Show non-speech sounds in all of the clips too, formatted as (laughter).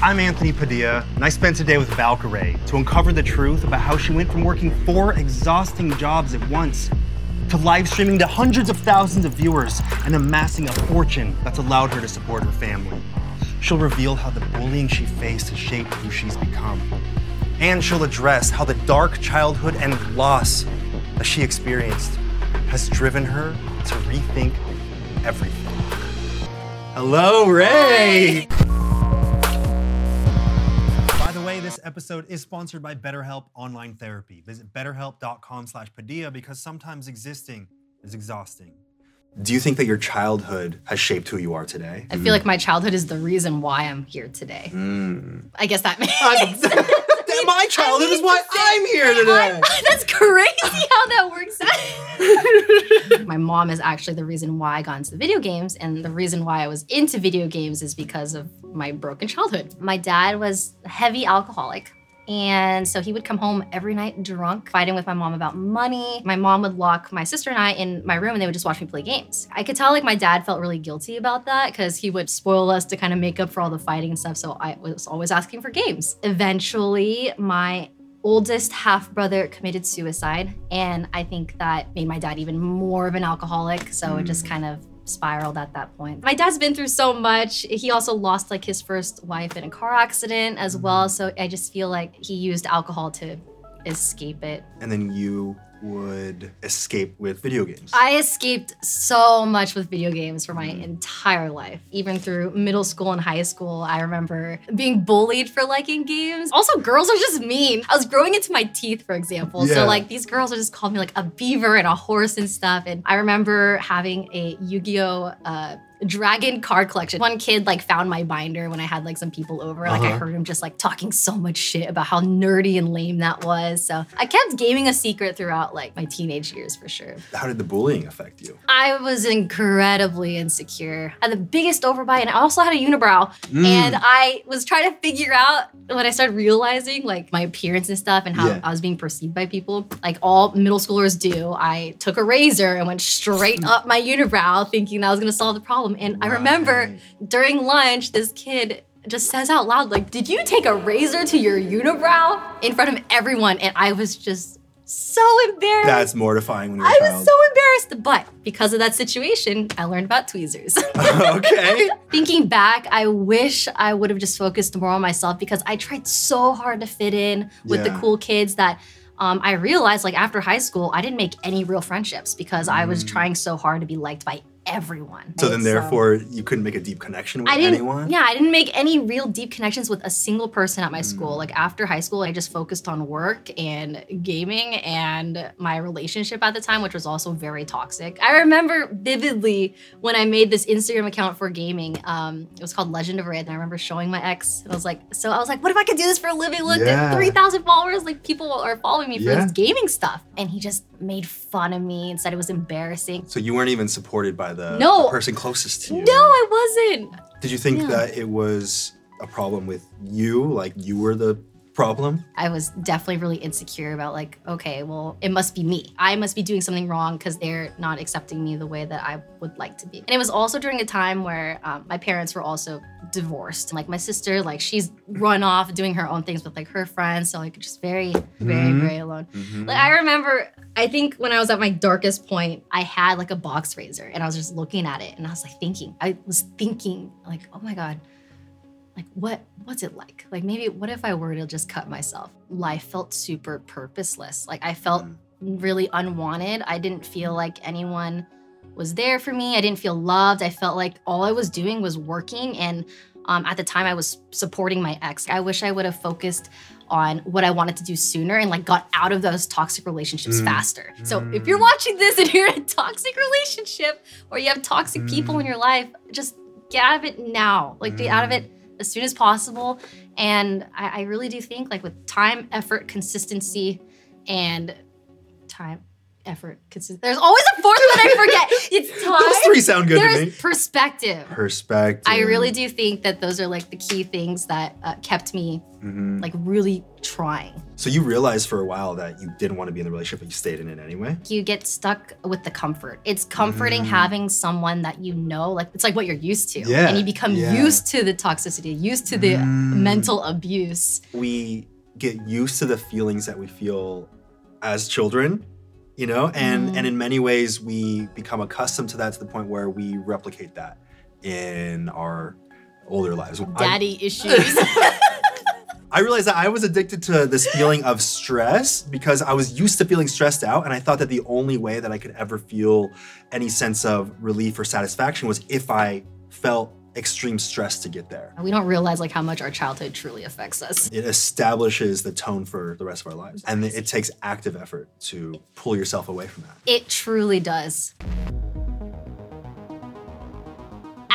I'm Anthony Padilla, and I spent today with Valkyrae to uncover the truth about how she went from working four exhausting jobs at once to live streaming to hundreds of thousands of viewers and amassing a fortune that's allowed her to support her family. She'll reveal how the bullying she faced has shaped who she's become. And she'll address how the dark childhood and loss that she experienced has driven her to rethink everything. Hello, Ray! By episode is sponsored by BetterHelp Online Therapy. Visit betterhelp.com slash Padilla because sometimes existing is exhausting. Do you think that your childhood has shaped who you are today? I feel like my childhood is the reason why I'm here today. Hmm. I guess that (laughs) makes (laughs) My childhood is why I'm here today. (laughs) That's crazy how that works out. (laughs) my mom is actually the reason why I got into video games, and the reason why I was into video games is because of my broken childhood. My dad was a heavy alcoholic. And so he would come home every night drunk, fighting with my mom about money. My mom would lock my sister and I in my room and they would just watch me play games. I could tell like my dad felt really guilty about that because he would spoil us to kind of make up for all the fighting and stuff. So I was always asking for games. Eventually, my oldest half brother committed suicide. And I think that made my dad even more of an alcoholic. So it just mm. kind of spiraled at that point. My dad's been through so much. He also lost like his first wife in a car accident as well. Mm-hmm. So I just feel like he used alcohol to escape it. And then you would escape with video games. I escaped so much with video games for my entire life. Even through middle school and high school, I remember being bullied for liking games. Also, girls are just mean. I was growing into my teeth, for example. Yeah. So, like, these girls would just call me like a beaver and a horse and stuff. And I remember having a Yu Gi Oh! Uh, dragon card collection. One kid like found my binder when I had like some people over. Like I Uh-huh. heard him just like talking so much shit about how nerdy and lame that was. So I kept gaming a secret throughout like my teenage years for sure. How did the bullying affect you? I was incredibly insecure. I had the biggest overbite, and I also had a unibrow. Mm. And I was trying to figure out when I started realizing like my appearance and stuff and how Yeah. I was being perceived by people, like all middle schoolers do. I took a razor and went straight up my unibrow, thinking that was gonna solve the problem. And I remember during lunch, this kid just says out loud, like, "Did you take a razor to your unibrow in front of everyone?" And I was just so embarrassed. That's mortifying when you're a I was so embarrassed, but because of that situation, I learned about tweezers. (laughs) (laughs) okay. Thinking back, I wish I would have just focused more on myself because I tried so hard to fit in with Yeah. the cool kids that um, I realized, like after high school, I didn't make any real friendships because I was trying so hard to be liked by everyone. Mm. So then, right? therefore, you couldn't make a deep connection with I didn't. anyone. Yeah, I didn't make any real deep connections with a single person at my Mm. school. Like after high school, I just focused on work and gaming and my relationship at the time, which was also very toxic. I remember vividly when I made this Instagram account for gaming. Um, it was called Legend of Red, and I remember showing my ex. And I was like, so I was like, what if I could do this for a living? Look, Yeah. three thousand followers. Like people are following me for Yeah. this gaming stuff, and he just made fun of me and said it was embarrassing. So you weren't even supported by the, No. the person closest to you. No, I wasn't. Did you think Yeah. that it was a problem with you? Like you were the problem? I was definitely really insecure about like, okay, well, it must be me. I must be doing something wrong because they're not accepting me the way that I would like to be. And it was also during a time where um, my parents were also divorced. Like my sister, like she's run off doing her own things with like her friends. So like just very, very, Mhm. very alone. Mhm. Like I remember, I think when I was at my darkest point, I had like a box razor and I was just looking at it and I was like thinking, I was thinking like, oh my God, like what what's it like? Like maybe what if I were to just cut myself? Life felt super purposeless. Like I felt Mm. really unwanted. I didn't feel like anyone was there for me. I didn't feel loved. I felt like all I was doing was working and um, at the time I was supporting my ex. I wish I would have focused on what I wanted to do sooner and like got out of those toxic relationships Mm. faster. So if you're watching this and you're in a toxic relationship or you have toxic people in your life, just get out of it now. Like get out of it as soon as possible. And I, I really do think like with time, effort, consistency, and time, effort. Consist- There's always a fourth that I forget. It's time. (laughs) Three sound good There's to me. perspective. Perspective. I really do think that those are like the key things that uh, kept me Mhm. like really trying. So you realized for a while that you didn't want to be in the relationship, but you stayed in it anyway. You get stuck with the comfort. It's comforting Mm. having someone that you know, like it's like what you're used to. Yeah, And you become yeah. used to the toxicity, used to the Mm. mental abuse. We get used to the feelings that we feel as children, you know, and Mm. and in many ways we become accustomed to that to the point where we replicate that in our older lives. I- Daddy issues. (laughs) (laughs) I realized that I was addicted to this feeling of stress because I was used to feeling stressed out. And I thought that the only way that I could ever feel any sense of relief or satisfaction was if I felt extreme stress to get there. we don't realize like how much our childhood truly affects us. It establishes the tone for the rest of our lives. And it takes active effort to pull yourself away from that. It truly does.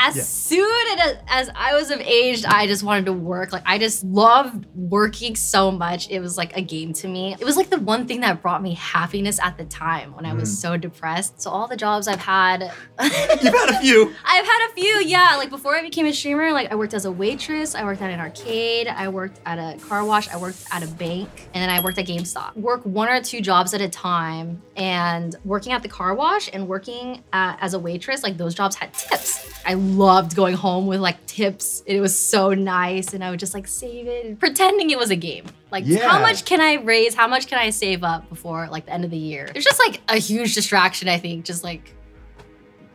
As Yeah. soon as, as I was of age, I just wanted to work. Like I just loved working so much. It was like a game to me. It was like the one thing that brought me happiness at the time when I was Mm. so depressed. So all the jobs I've had, (laughs) You've had a few. I've had a few, yeah. Like before I became a streamer, like I worked as a waitress, I worked at an arcade, I worked at a car wash, I worked at a bank, and then I worked at GameStop. Work one or two jobs at a time, and working at the car wash and working as a waitress, like those jobs had tips. I loved going home with like tips. It was so nice, and I would just like save it, pretending it was a game. Like, Yeah. how much can I raise? How much can I save up before like the end of the year? It's just like a huge distraction, I think, just like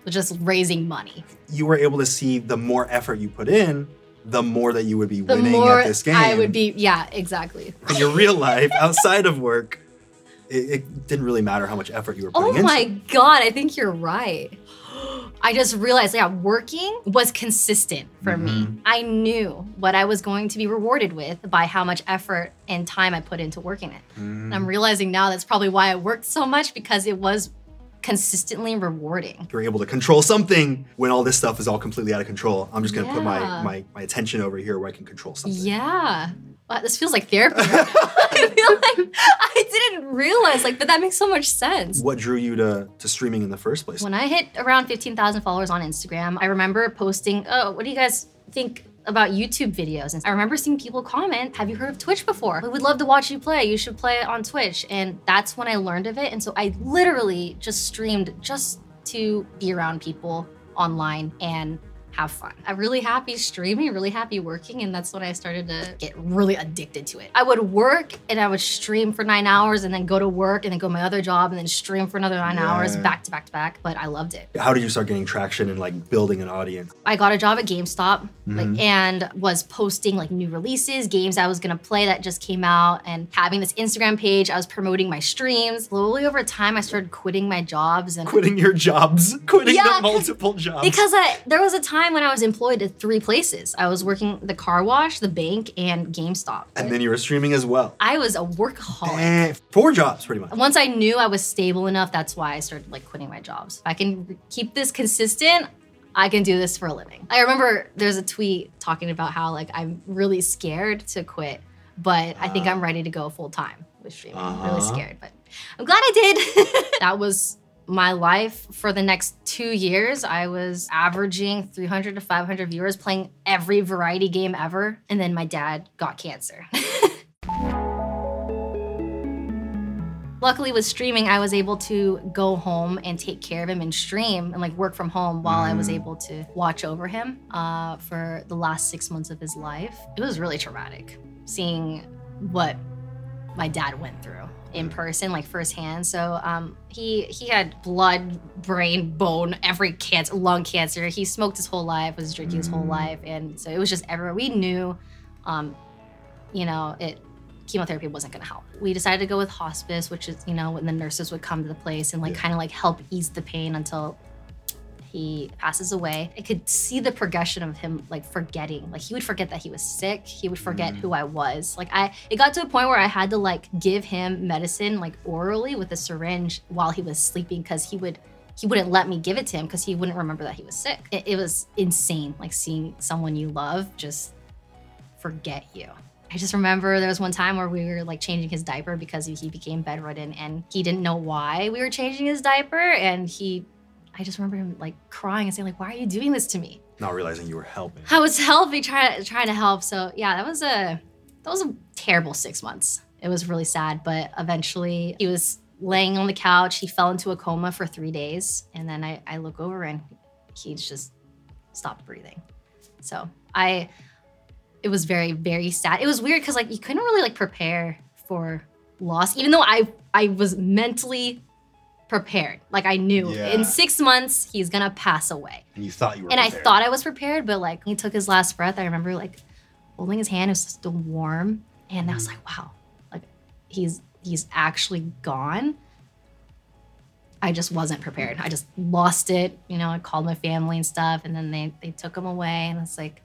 just raising money. You were able to see the more effort you put in, the more that you would be The winning at this game. I would be, yeah, exactly. in your real life outside of work, it, it didn't really matter how much effort you were putting Oh my it. god, I think you're right. (gasps) I just realized, yeah, working was consistent for me. Mhm. I knew what I was going to be rewarded with by how much effort and time I put into working it. And Mm. I'm realizing now that's probably why I worked so much because it was consistently rewarding. You're able to control something when all this stuff is all completely out of control. I'm just gonna put my, my my attention over here where I can control something. Yeah. Wow, this feels like therapy. right. (laughs) I feel like I didn't realize, like, but that makes so much sense. What drew you to to streaming in the first place? When I hit around 15,000 followers on Instagram, I remember posting, oh, what do you guys think about YouTube videos? And I remember seeing people comment, have you heard of Twitch before? We would love to watch you play. You should play on Twitch. And that's when I learned of it. And so I literally just streamed just to be around people online and have fun. I'm really happy streaming, really happy working, and that's when I started to get really addicted to it. I would work and I would stream for nine hours and then go to work and then go to my other job and then stream for another nine hours back to back to back. But I loved it. How did you start getting traction and like building an audience? I got a job at GameStop Mhm. like and was posting like new releases, games I was gonna play that just came out, and having this Instagram page. I was promoting my streams. Slowly over time, I started quitting my jobs and Quitting your jobs, quitting Yeah, the 'cause- multiple jobs. because I, there was a time when I was employed at three places. I was working the car wash, the bank, and GameStop. and then you were streaming as well. I was a workaholic. Eh, four jobs, pretty much. Once I knew I was stable enough, that's why I started like quitting my jobs. If I can keep this consistent, I can do this for a living. I remember there's a tweet talking about how like I'm really scared to quit, but I think Ah. I'm ready to go full time with streaming. I'm Uh-huh. really scared, but I'm glad I did. (laughs) that was my life for the next two years. I was averaging 300 to 500 viewers playing every variety game ever. And then my dad got cancer. (laughs) Luckily, with streaming, I was able to go home and take care of him and stream and like work from home while I was Mm. able to watch over him uh, for the last six months of his life. It was really traumatic seeing what my dad went through in person, like firsthand. So um, he he had blood, brain, bone, every cancer, lung cancer. He smoked his whole life, was drinking his whole Mm. life, and so it was just everywhere. We knew, um, you know, it chemotherapy wasn't going to help. We decided to go with hospice, which is you know when the nurses would come to the place and like Yeah. kind of like help ease the pain until he passes away. I could see the progression of him like forgetting. Like he would forget that he was sick. He would forget Mm. who I was. Like I it got to a point where I had to like give him medicine like orally with a syringe while he was sleeping cuz he would he wouldn't let me give it to him because he wouldn't remember that he was sick. It, it was insane, like seeing someone you love just forget you. I just remember there was one time where we were like changing his diaper because he became bedridden and he didn't know why we were changing his diaper. And he, I just remember him like crying and saying like, "Why are you doing this to me?" Not realizing you were helping. I was helping, trying trying to help. So yeah, that was a that was a terrible six months. It was really sad, but eventually he was laying on the couch. He fell into a coma for three days, and then I, I look over and he's just stopped breathing. So I, it was very very sad. It was weird because like you couldn't really like prepare for loss, even though I I was mentally prepared. Like I knew Yeah. in six months he's gonna pass away And you thought you were and I thought I was prepared, but like when he took his last breath, I remember like holding his hand, it was still warm, and I was mm-hmm. like, wow, like he's he's actually gone. I just wasn't prepared. I just lost it. You know, I called my family and stuff, and then they they took him away, and it's like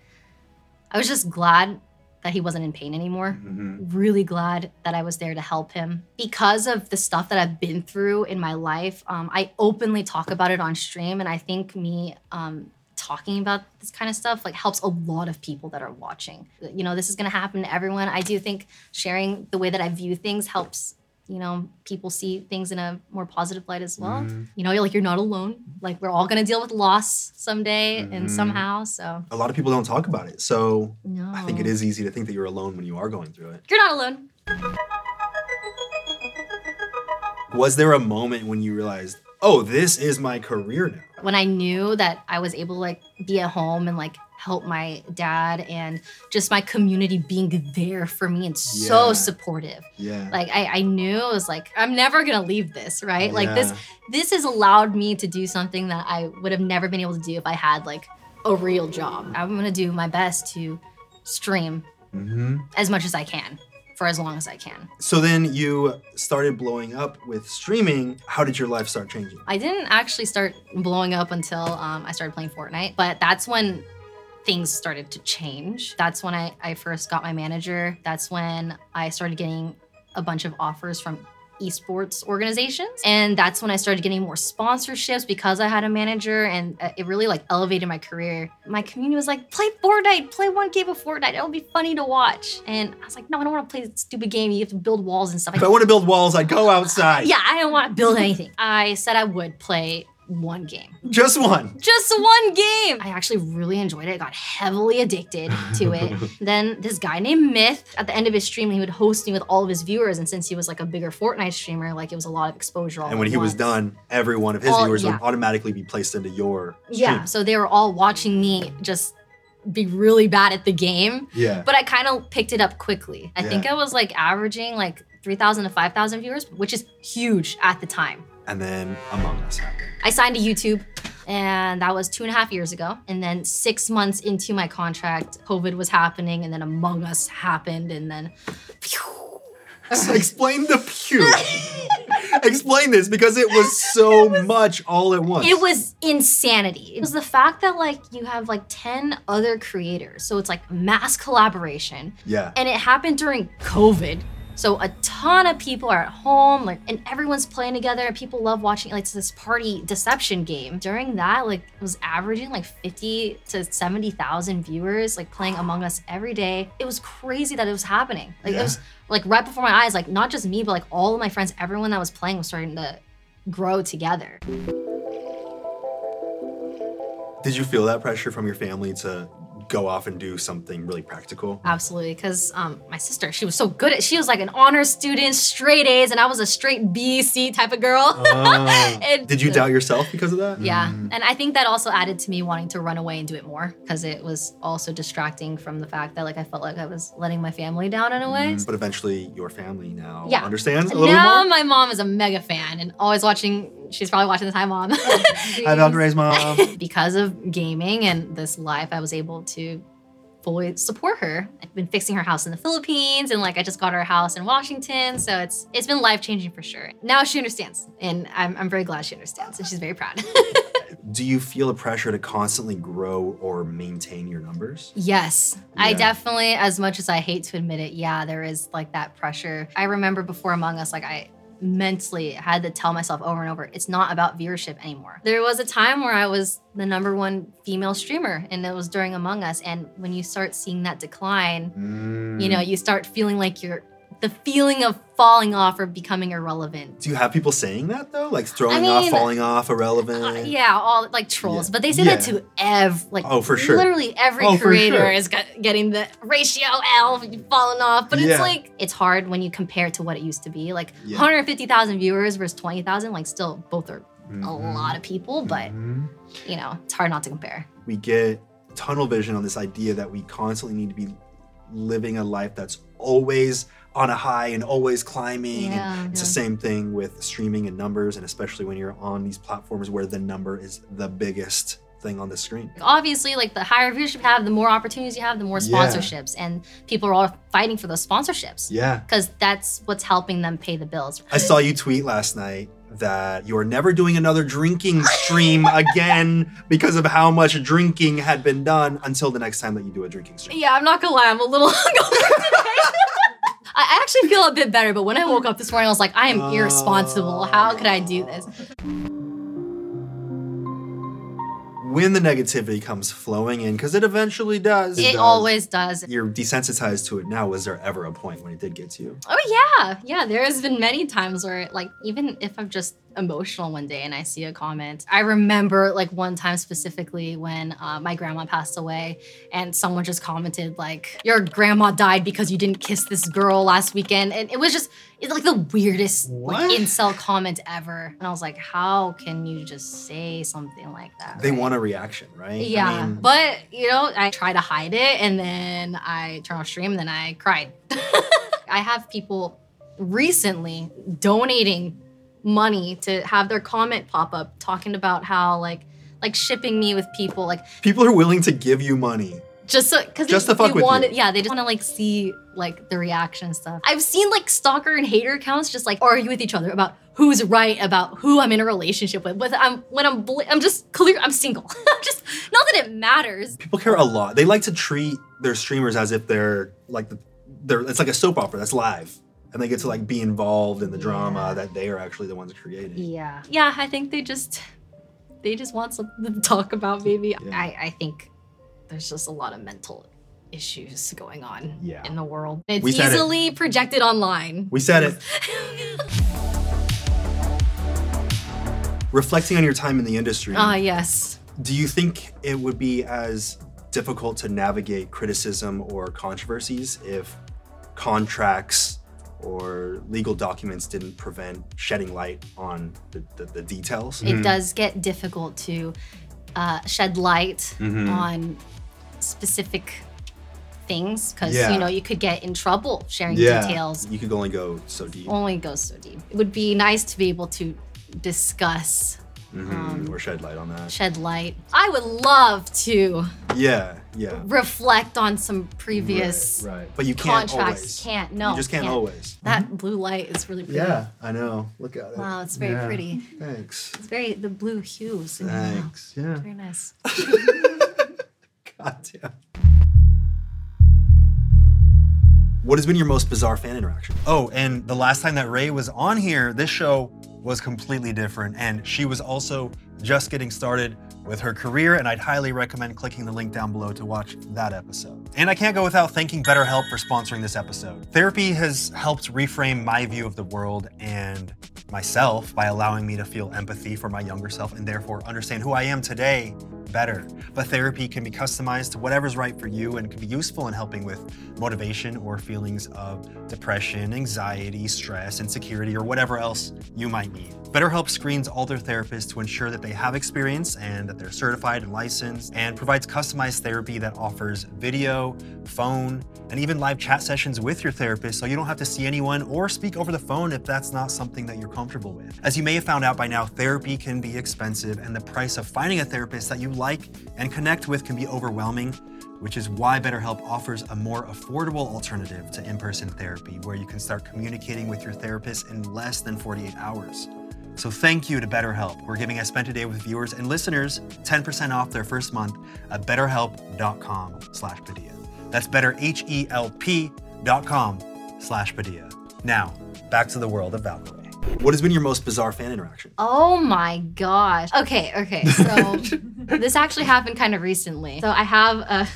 I was just glad that he wasn't in pain anymore. Mhm. Really glad that I was there to help him because of the stuff that I've been through in my life. Um, I openly talk about it on stream, and I think me um, talking about this kind of stuff like helps a lot of people that are watching. You know, this is gonna happen to everyone. I do think sharing the way that I view things helps. You know, people see things in a more positive light as well. You know, you're like you're not alone. Like we're all gonna deal with loss someday and Mhm. somehow. So A lot of people don't talk about it. So no, I think it is easy to think that you're alone when you are going through it. You're not alone. Was there a moment when you realized, oh, this is my career now? when I knew that I was able to like be at home and like help my dad and just my community being there for me and so supportive. Yeah. Like I, I knew it was like I'm never gonna leave this, right? Like this this has allowed me to do something that I would have never been able to do if I had like a real job. I'm gonna do my best to stream hmm as much as I can for as long as I can. So then you started blowing up with streaming. How did your life start changing? I didn't actually start blowing up until um, I started playing Fortnite, but that's when things started to change. That's when I, I first got my manager. That's when I started getting a bunch of offers from esports organizations. And that's when I started getting more sponsorships because I had a manager and uh, it really like elevated my career. My community was like, play Fortnite, play one game of Fortnite. It'll be funny to watch. And I was like, no, I don't want to play this stupid game. You have to build walls and stuff. If I want to build walls, I'd go (laughs) outside. Yeah, I don't want to build anything. I said I would play one game. Just one. Just one game. I actually really enjoyed it. I got heavily addicted to it. (laughs) then this guy named Myth, at the end of his stream, he would host me with all of his viewers. And since he was like a bigger Fortnite streamer, like it was a lot of exposure. All And when he was done, every one of his All- viewers yeah. would automatically be placed into your Yeah, so they were all watching me just be really bad at the game. Yeah. But I kind of picked it up quickly. I think I was like averaging like 3,000 to 5,000 viewers, which is huge at the time. And then Among Us happened. I signed to YouTube, and that was two and a half years ago. And then six months into my contract, COVID was happening, and then Among Us happened, and then. (laughs) So explain the pew. (laughs) explain this because it was so (laughs) much all at once. It was insanity. It was the fact that like you have like 10 other creators. So it's like mass collaboration. Yeah. And it happened during COVID. So a ton of people are at home, like, and everyone's playing together. And people love watching like this party deception game. During that, like, it was averaging like fifty to seventy thousand viewers, like playing Among Us every day. It was crazy that it was happening. Like, Yeah. it was like right before my eyes. Like, not just me, but like all of my friends, everyone that was playing was starting to grow together. Did you feel that pressure from your family to go off and do something really practical? Absolutely, because um, my sister, she was so good at. She was like an honor student, straight A's, and I was a straight B, C type of girl. (laughs) And- Did you doubt yourself because of that? Yeah, and I think that also added to me wanting to run away and do it more because it was also distracting from the fact that like I felt like I was letting my family down in a way. But eventually, your family now Yeah. understands a little Now bit more. my mom is a mega fan and always watching. She's probably watching this. Hi, mom. Hi, Valkyrae's (laughs) mom. (laughs) because of gaming and this life, I was able to fully support her. I've been fixing her house in the Philippines and like I just got her a house in Washington. So it's it's been life changing for sure. Now she understands. And I'm, I'm very glad she understands and she's very proud. (laughs) Do you feel a pressure to constantly grow or maintain your numbers? Yes, I definitely, as much as I hate to admit it, yeah, there is like that pressure. I remember before Among Us, like I mentally I had to tell myself over and over, it's not about viewership anymore. There was a time where I was the number one female streamer, and it was during Among Us. And when you start seeing that decline, you mm. know, you start feeling like you're the feeling of falling off or becoming irrelevant. Do you have people saying that though? Like throwing I off, falling off, irrelevant? Uh, yeah, all like trolls, Yeah. but they say that to ev like Oh, for sure. Literally every Oh, creator sure. is get, getting the ratio L falling off, but Yeah. it's like it's hard when you compare it to what it used to be. Like Yeah. 150,000 viewers versus 20,000, like still both are a Mhm. lot of people, but Mhm. you know it's hard not to compare. we get tunnel vision on this idea that we constantly need to be living a life that's always on a high and always climbing. Yeah, it's yeah. the same thing with streaming and numbers, and especially when you're on these platforms where the number is the biggest thing on the screen. Obviously, like the higher viewership you have, the more opportunities you have, the more Yeah. sponsorships, and people are all fighting for those sponsorships Yeah. because that's what's helping them pay the bills. I saw you tweet last night that you're never doing another drinking stream again because of how much drinking had been done until the next time that you do a drinking stream. Yeah, I'm not gonna lie, I'm a little (laughs) hungover today. I actually feel a bit better, but when I woke up this morning, I was like, I am irresponsible. How could I do this? When the negativity comes flowing in, because it eventually does. It does. always does. You're desensitized to it now. Was there ever a point when it did get to you? Oh yeah, yeah. There has been many times where, like, even if I'm just emotional one day and I see a comment, I remember like one time specifically when uh, my grandma passed away, and someone just commented like, "Your grandma died because you didn't kiss this girl last weekend," and it was just it's like the weirdest What? like incel comment ever. And I was like, "How can you just say something like that?" They right? want a reaction, right? Yeah, I mean, but you know, I try to hide it and then I turn off stream and then I cried. (laughs) I have people recently donating money to have their comment pop up talking about how like like shipping me with people like people are willing to give you money. just so because Just they, to fuck they with want you. yeah they just want to like see like the reaction stuff i've seen like stalker and hater accounts just like argue with each other about who's right about who i'm in a relationship with but i'm when i'm bl- i'm just clear i'm single (laughs) i'm just not that it matters People care a lot. They like to treat their streamers as if they're like the, they're. It's like a soap opera that's live, and they get to like be involved in the drama Yeah. that they are actually the ones creating. Yeah. Yeah, I think they just they just want something to talk about maybe. Yeah. I, I think there's just a lot of mental issues going on Yeah. in the world. It's We said it. easily projected online. We said it. (laughs) Reflecting on your time in the industry, Ah, yes. do you think it would be as difficult to navigate criticism or controversies if contracts or legal documents didn't prevent shedding light on the, the, the details? It does get difficult to uh, shed light Mhm. on specific things because Yeah. you know you could get in trouble sharing Yeah. details. You could only go so deep. Only go so deep. It would be nice to be able to discuss, Mhm. um, or shed light on that. shed light. I would love to Yeah, yeah. reflect on some previous Right, right. But you can't contracts. always. Can't no. You just can't, always. That blue light is really pretty. Yeah, I know. Look at it. Wow, it's very Yeah. pretty. Thanks. It's very the blue hues. in your mouth. Thanks. Yeah. Very nice. (laughs) God damn. What has been your most bizarre fan interaction? Oh, and the last time that Ray was on here, this show was completely different. And she was also just getting started with her career, and I'd highly recommend clicking the link down below to watch that episode. And I can't go without thanking BetterHelp for sponsoring this episode. Therapy has helped reframe my view of the world and myself by allowing me to feel empathy for my younger self and therefore understand who I am today better. But therapy can be customized to whatever's right for you and can be useful in helping with motivation or feelings of depression, anxiety, stress, insecurity, or whatever else you might need. BetterHelp screens all their therapists to ensure that they have experience and that they're certified and licensed, and provides customized therapy that offers video, phone, and even live chat sessions with your therapist so you don't have to see anyone or speak over the phone if that's not something that you're comfortable with. As you may have found out by now, therapy can be expensive, and the price of finding a therapist that you like and connect with can be overwhelming which is why BetterHelp offers a more affordable alternative to in person therapy where you can start communicating with your therapist in less than 48 hours. So thank you to BetterHelp. We're giving I Spent a Day with viewers and listeners 10% off their first month at betterhelp.com slash Padilla. That's better H-E-L-P dot com slash Padilla. Now, back to the world of Valkyrae. What has been your most bizarre fan interaction? Oh my gosh. Okay, okay. So (laughs) this actually happened kind of recently. So I have a,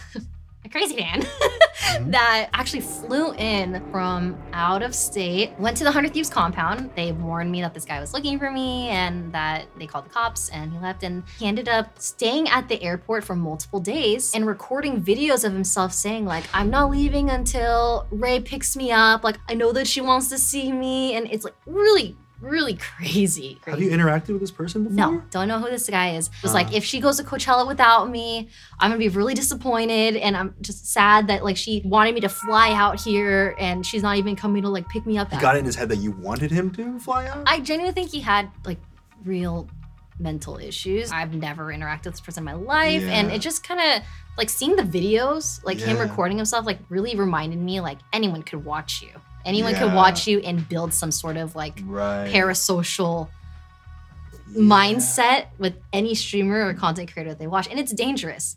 crazy fan (laughs) mm-hmm. that actually flew in from out of state, went to the 100 Thieves compound. They warned me that this guy was looking for me and that they called the cops and he left. And he ended up staying at the airport for multiple days and recording videos of himself saying, like, I'm not leaving until Ray picks me up. Like, I know that she wants to see me. And it's like really really (laughs) crazy. Have you interacted with this person before? No, don't know who this guy is. It was Uh. like, if she goes to Coachella without me, I'm gonna be really disappointed, and I'm just sad that like she wanted me to fly out here, and she's not even coming to like pick me up. He got it in his head that you wanted him to fly out? I genuinely think he had like real mental issues. I've never interacted with this person in my life, and it just kind of like seeing the videos, like him recording himself, like really reminded me like anyone could watch you. Anyone could watch you and build some sort of like right. parasocial Yeah. mindset with any streamer or content creator that they watch, and it's dangerous.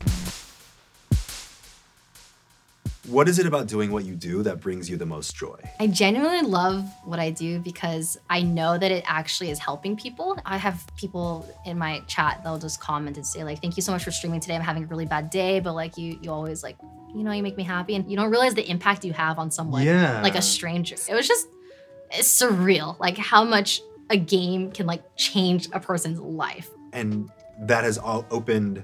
What is it about doing what you do that brings you the most joy? I genuinely love what I do because I know that it actually is helping people. I have people in my chat that'll just comment and say like, "Thank you so much for streaming today. I'm having a really bad day, but like you, you always like, you know, you make me happy, and you don't realize the impact you have on someone, Yeah. like a stranger. It was just surreal, like how much a game can like change a person's life. And that has all opened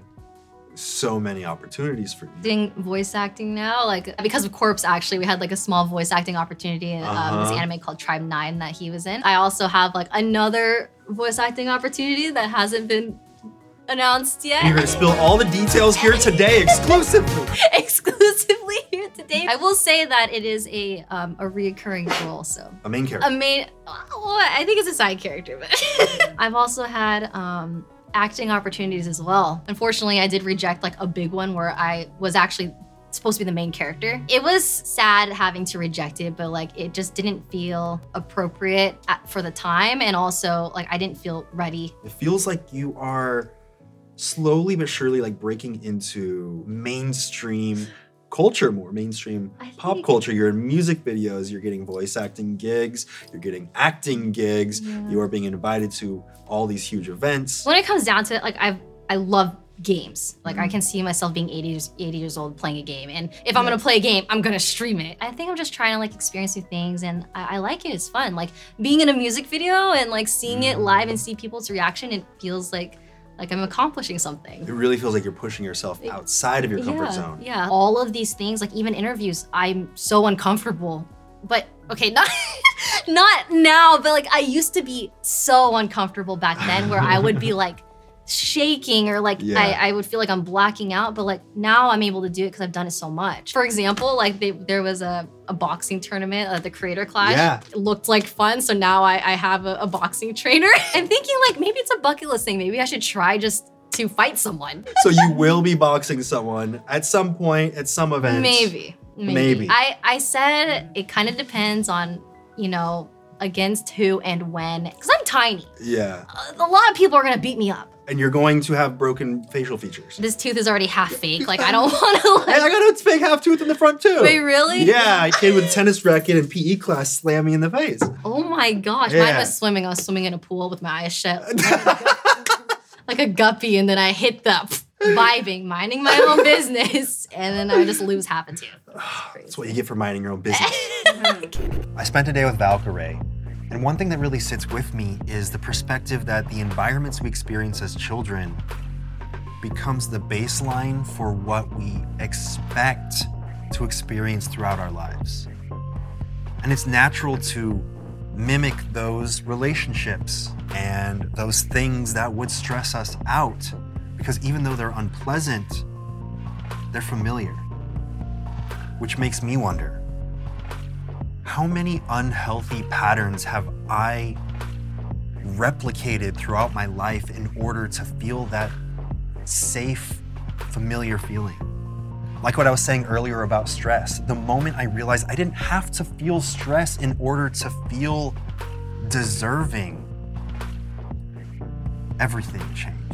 so many opportunities for you. doing voice acting now like because of corpse actually we had like a small voice acting opportunity in um, this Uh-huh. anime called tribe 9 that he was in i also have like another voice acting opportunity that hasn't been announced yet. You're gonna spill all the details here today exclusively. (laughs) exclusively here today i will say that it is a um, a reoccurring role so. A main character. a main well, i think it's a side character but (laughs) i've also had um acting opportunities as well. Unfortunately i did reject like a big one where i was actually supposed to be the main character. It was sad having to reject it but like it just didn't feel appropriate at, for the time and also like i didn't feel ready. It feels like you are slowly but surely like breaking into mainstream culture more, mainstream I pop think- culture. You're in music videos, you're getting voice acting gigs, you're getting acting gigs, Yeah. you are being invited to all these huge events. when it comes down to it, like I I love games. Like I mm. can see myself being 80 years, 80 years old playing a game. And if I'm gonna play a game, I'm gonna stream it. I think I'm just trying to like experience new things and I, I like it. It's fun. Like being in a music video and like seeing it mm. live and see people's reaction, it feels like like I'm accomplishing something. It really feels like you're pushing yourself outside of your comfort yeah, zone. Yeah. All of these things, like even interviews, I'm so uncomfortable. But okay, (laughs) not not now, but like I used to be so uncomfortable back then where I would be (laughs) like shaking or like Yeah. I, I would feel like I'm blacking out. But like now I'm able to do it because I've done it so much. For example, like they, there was a, a boxing tournament at the creator clash. Yeah. It looked like fun. So now I, I have a, a boxing trainer. (laughs) I'm thinking like maybe it's a bucket list thing. Maybe I should try just to fight someone. (laughs) So you will be boxing someone at some point at some event. Maybe. Maybe. Maybe. I, I said it kind of depends on, you know, against who and when. Because I'm tiny. Yeah. A lot of people are going to beat me up. And you're going to have broken facial features. This tooth is already half fake. Like, I (laughs) don't want to, Hey, I got a fake half tooth in the front too. Wait, really? Yeah, a kid with a (laughs) tennis racket in PE class slammed me in the face. Oh my gosh. Mine Yeah. was swimming. I was swimming in a pool with my eyes shut. (laughs) like a guppy. And then I hit the vibing, minding my own business. And then I would just lose half a tooth. (sighs) That's what you get for minding your own business. (laughs) I spent a day with Valkyrae, and one thing that really sits with me is the perspective that the environments we experience as children becomes the baseline for what we expect to experience throughout our lives. And it's natural to mimic those relationships and those things that would stress us out because even though they're unpleasant, they're familiar. Which makes me wonder how many unhealthy patterns have I replicated throughout my life in order to feel that safe, familiar feeling? Like what I was saying earlier about stress, the moment I realized I didn't have to feel stress in order to feel deserving, everything changed.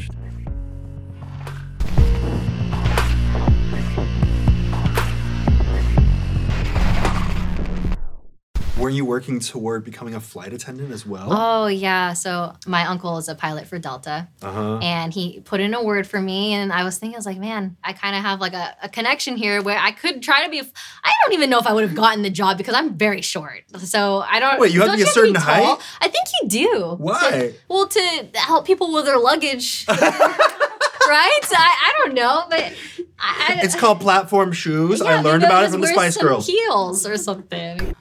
Weren't you working toward becoming a flight attendant as well? Oh yeah. So my uncle is a pilot for Delta. Uh-huh. and he put in a word for me and i was thinking i was like man i kind of have like a, a connection here where i could try to be I don't even know if i would have gotten the job because i'm very short so i don't Wait, you have to be a certain tall? height? i think you do Why? To- well to help people with their luggage (laughs) right I, I don't know but I, I, It's called platform shoes. yeah, I learned about it from the Spice some Girls. heels or something